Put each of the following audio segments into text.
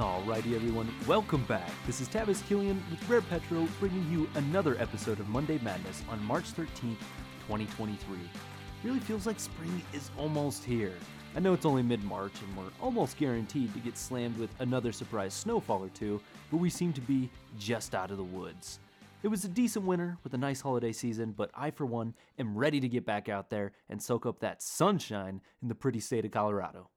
Alrighty, everyone, welcome back. This is Tavis Killian with Rare Petro bringing you another episode of Monday Madness on March 13th, 2023. Really feels like spring is almost here. I know it's only mid March and we're almost guaranteed to get slammed with another surprise snowfall or two, but we seem to be just out of the woods. It was a decent winter with a nice holiday season, but I, for one, am ready to get back out there and soak up that sunshine in the pretty state of Colorado.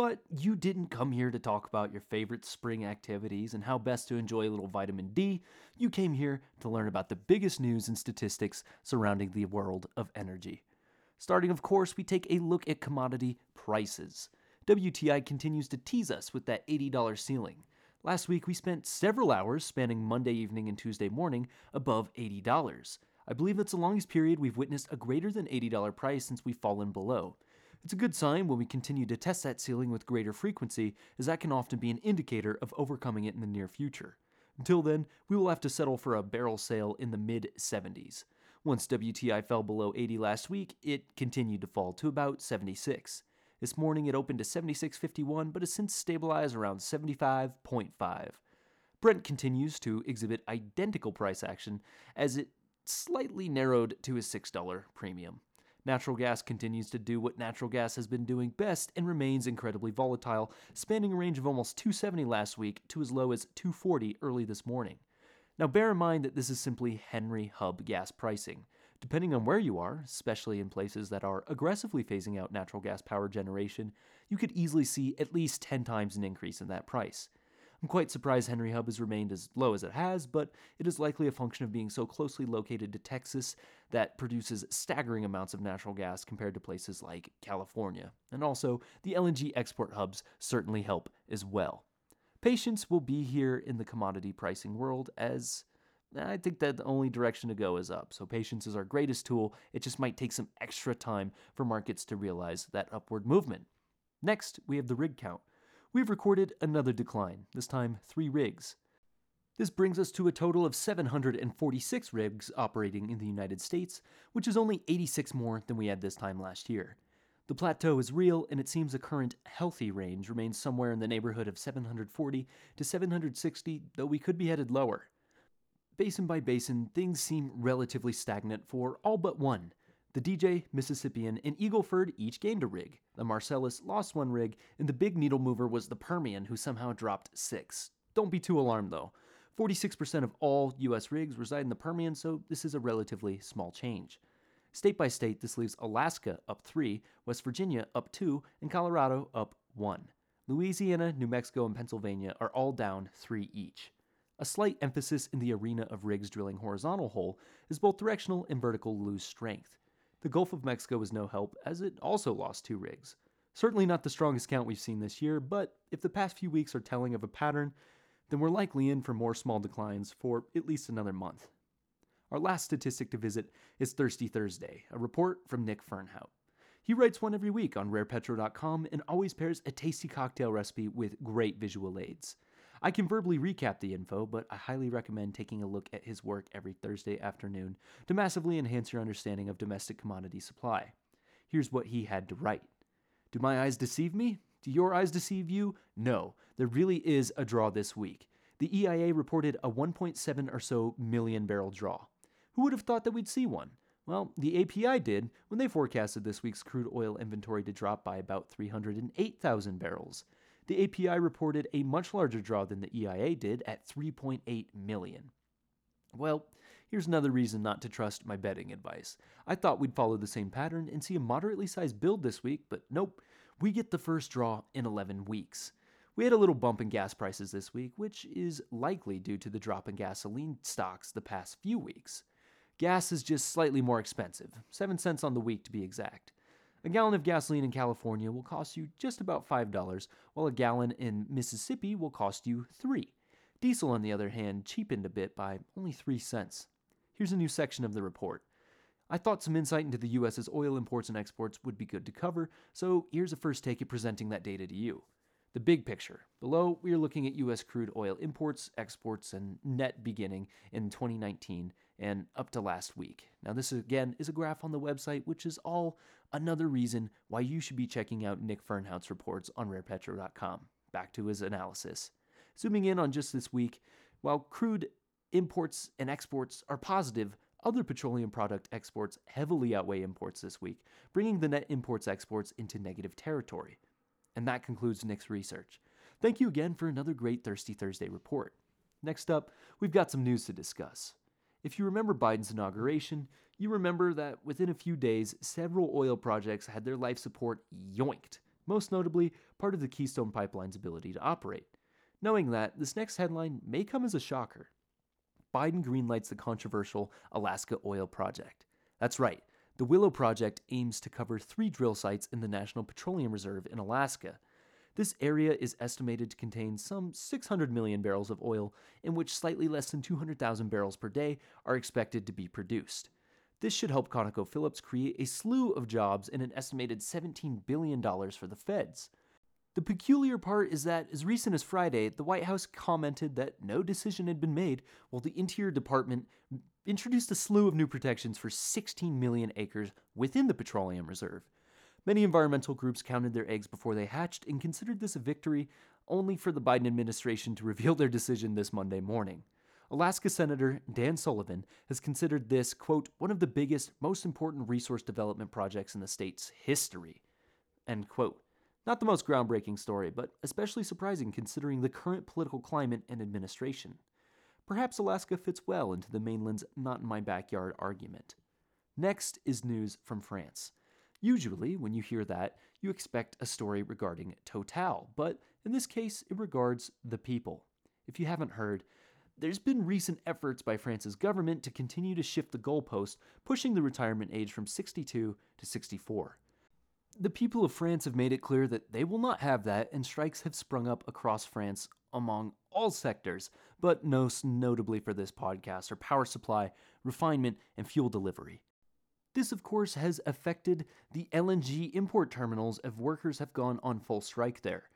But you didn't come here to talk about your favorite spring activities and how best to enjoy a little vitamin D. You came here to learn about the biggest news and statistics surrounding the world of energy. Starting, of course, we take a look at commodity prices. WTI continues to tease us with that $80 ceiling. Last week, we spent several hours spanning Monday evening and Tuesday morning above $80. I believe that's the longest period we've witnessed a greater than $80 price since we've fallen below. It's a good sign when we continue to test that ceiling with greater frequency, as that can often be an indicator of overcoming it in the near future. Until then, we will have to settle for a barrel sale in the mid 70s. Once WTI fell below 80 last week, it continued to fall to about 76. This morning it opened to 76.51 but has since stabilized around 75.5. Brent continues to exhibit identical price action as it slightly narrowed to a $6 premium. Natural gas continues to do what natural gas has been doing best and remains incredibly volatile, spanning a range of almost 270 last week to as low as 240 early this morning. Now, bear in mind that this is simply Henry Hub gas pricing. Depending on where you are, especially in places that are aggressively phasing out natural gas power generation, you could easily see at least 10 times an increase in that price. I'm quite surprised Henry Hub has remained as low as it has, but it is likely a function of being so closely located to Texas that produces staggering amounts of natural gas compared to places like California. And also, the LNG export hubs certainly help as well. Patience will be here in the commodity pricing world as I think that the only direction to go is up. So patience is our greatest tool. It just might take some extra time for markets to realize that upward movement. Next, we have the rig count we've recorded another decline, this time three rigs. This brings us to a total of 746 rigs operating in the United States, which is only 86 more than we had this time last year. The plateau is real, and it seems the current healthy range remains somewhere in the neighborhood of 740 to 760, though we could be headed lower. Basin by basin, things seem relatively stagnant for all but one, the DJ, Mississippian, and Eagleford each gained a rig. The Marcellus lost one rig, and the big needle mover was the Permian, who somehow dropped six. Don't be too alarmed though. 46% of all U.S. rigs reside in the Permian, so this is a relatively small change. State by state, this leaves Alaska up 3, West Virginia up 2, and Colorado up 1. Louisiana, New Mexico, and Pennsylvania are all down 3 each. A slight emphasis in the arena of rigs drilling horizontal hole is both directional and vertical lose strength. The Gulf of Mexico was no help, as it also lost two rigs. Certainly not the strongest count we've seen this year, but if the past few weeks are telling of a pattern, then we're likely in for more small declines for at least another month. Our last statistic to visit is Thirsty Thursday, a report from Nick Fernhout. He writes one every week on rarepetro.com and always pairs a tasty cocktail recipe with great visual aids. I can verbally recap the info, but I highly recommend taking a look at his work every Thursday afternoon to massively enhance your understanding of domestic commodity supply. Here's what he had to write Do my eyes deceive me? Do your eyes deceive you? No, there really is a draw this week. The EIA reported a 1.7 or so million barrel draw. Who would have thought that we'd see one? Well, the API did when they forecasted this week's crude oil inventory to drop by about 308,000 barrels. The API reported a much larger draw than the EIA did at 3.8 million. Well, here's another reason not to trust my betting advice. I thought we'd follow the same pattern and see a moderately sized build this week, but nope, we get the first draw in 11 weeks. We had a little bump in gas prices this week, which is likely due to the drop in gasoline stocks the past few weeks. Gas is just slightly more expensive, 7 cents on the week to be exact. A gallon of gasoline in California will cost you just about $5, while a gallon in Mississippi will cost you 3. Diesel, on the other hand, cheapened a bit by only 3 cents. Here's a new section of the report. I thought some insight into the US's oil imports and exports would be good to cover, so here's a first take at presenting that data to you. The big picture. Below, we are looking at U.S. crude oil imports, exports, and net beginning in 2019 and up to last week. Now, this again is a graph on the website, which is all another reason why you should be checking out Nick Fernhout's reports on rarepetro.com. Back to his analysis. Zooming in on just this week, while crude imports and exports are positive, other petroleum product exports heavily outweigh imports this week, bringing the net imports exports into negative territory. And that concludes Nick's research. Thank you again for another great Thirsty Thursday report. Next up, we've got some news to discuss. If you remember Biden's inauguration, you remember that within a few days, several oil projects had their life support yoinked, most notably part of the Keystone Pipeline's ability to operate. Knowing that, this next headline may come as a shocker. Biden greenlights the controversial Alaska Oil Project. That's right, the Willow Project aims to cover three drill sites in the National Petroleum Reserve in Alaska. This area is estimated to contain some 600 million barrels of oil, in which slightly less than 200,000 barrels per day are expected to be produced. This should help ConocoPhillips create a slew of jobs and an estimated $17 billion for the feds. The peculiar part is that, as recent as Friday, the White House commented that no decision had been made, while the Interior Department introduced a slew of new protections for 16 million acres within the petroleum reserve. Many environmental groups counted their eggs before they hatched and considered this a victory, only for the Biden administration to reveal their decision this Monday morning. Alaska Senator Dan Sullivan has considered this, quote, one of the biggest, most important resource development projects in the state's history, end quote. Not the most groundbreaking story, but especially surprising considering the current political climate and administration. Perhaps Alaska fits well into the mainland's not in my backyard argument. Next is news from France. Usually, when you hear that, you expect a story regarding Total, but in this case, it regards the people. If you haven't heard, there's been recent efforts by France's government to continue to shift the goalpost, pushing the retirement age from 62 to 64. The people of France have made it clear that they will not have that, and strikes have sprung up across France among all sectors, but most notably for this podcast are power supply, refinement, and fuel delivery. This, of course, has affected the LNG import terminals if workers have gone on full strike there.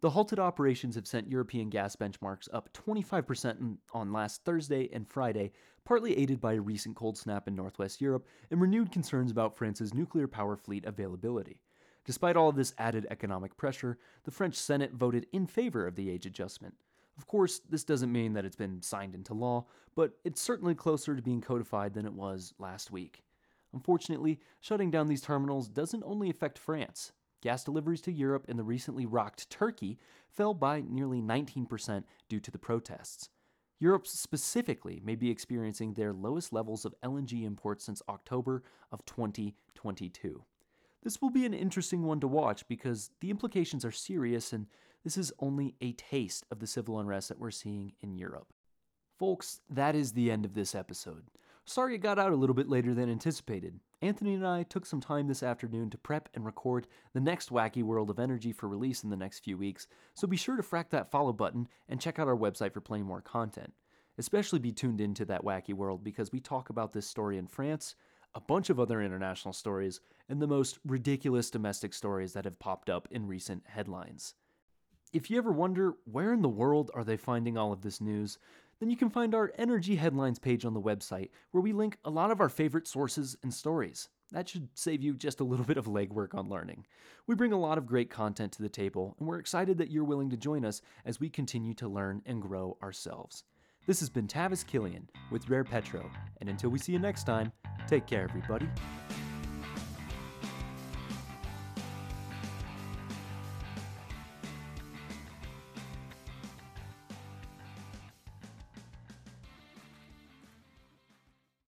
The halted operations have sent European gas benchmarks up 25% on last Thursday and Friday, partly aided by a recent cold snap in northwest Europe and renewed concerns about France's nuclear power fleet availability. Despite all of this added economic pressure, the French Senate voted in favor of the age adjustment. Of course, this doesn't mean that it's been signed into law, but it's certainly closer to being codified than it was last week. Unfortunately, shutting down these terminals doesn't only affect France. Gas deliveries to Europe and the recently rocked Turkey fell by nearly 19% due to the protests. Europe specifically may be experiencing their lowest levels of LNG imports since October of 2022. This will be an interesting one to watch because the implications are serious and this is only a taste of the civil unrest that we're seeing in Europe. Folks, that is the end of this episode. Sorry it got out a little bit later than anticipated. Anthony and I took some time this afternoon to prep and record the next Wacky World of Energy for release in the next few weeks, so be sure to frack that follow button and check out our website for plenty more content. Especially be tuned into that wacky world because we talk about this story in France, a bunch of other international stories, and the most ridiculous domestic stories that have popped up in recent headlines. If you ever wonder where in the world are they finding all of this news, then you can find our Energy Headlines page on the website, where we link a lot of our favorite sources and stories. That should save you just a little bit of legwork on learning. We bring a lot of great content to the table, and we're excited that you're willing to join us as we continue to learn and grow ourselves. This has been Tavis Killian with Rare Petro, and until we see you next time, take care, everybody.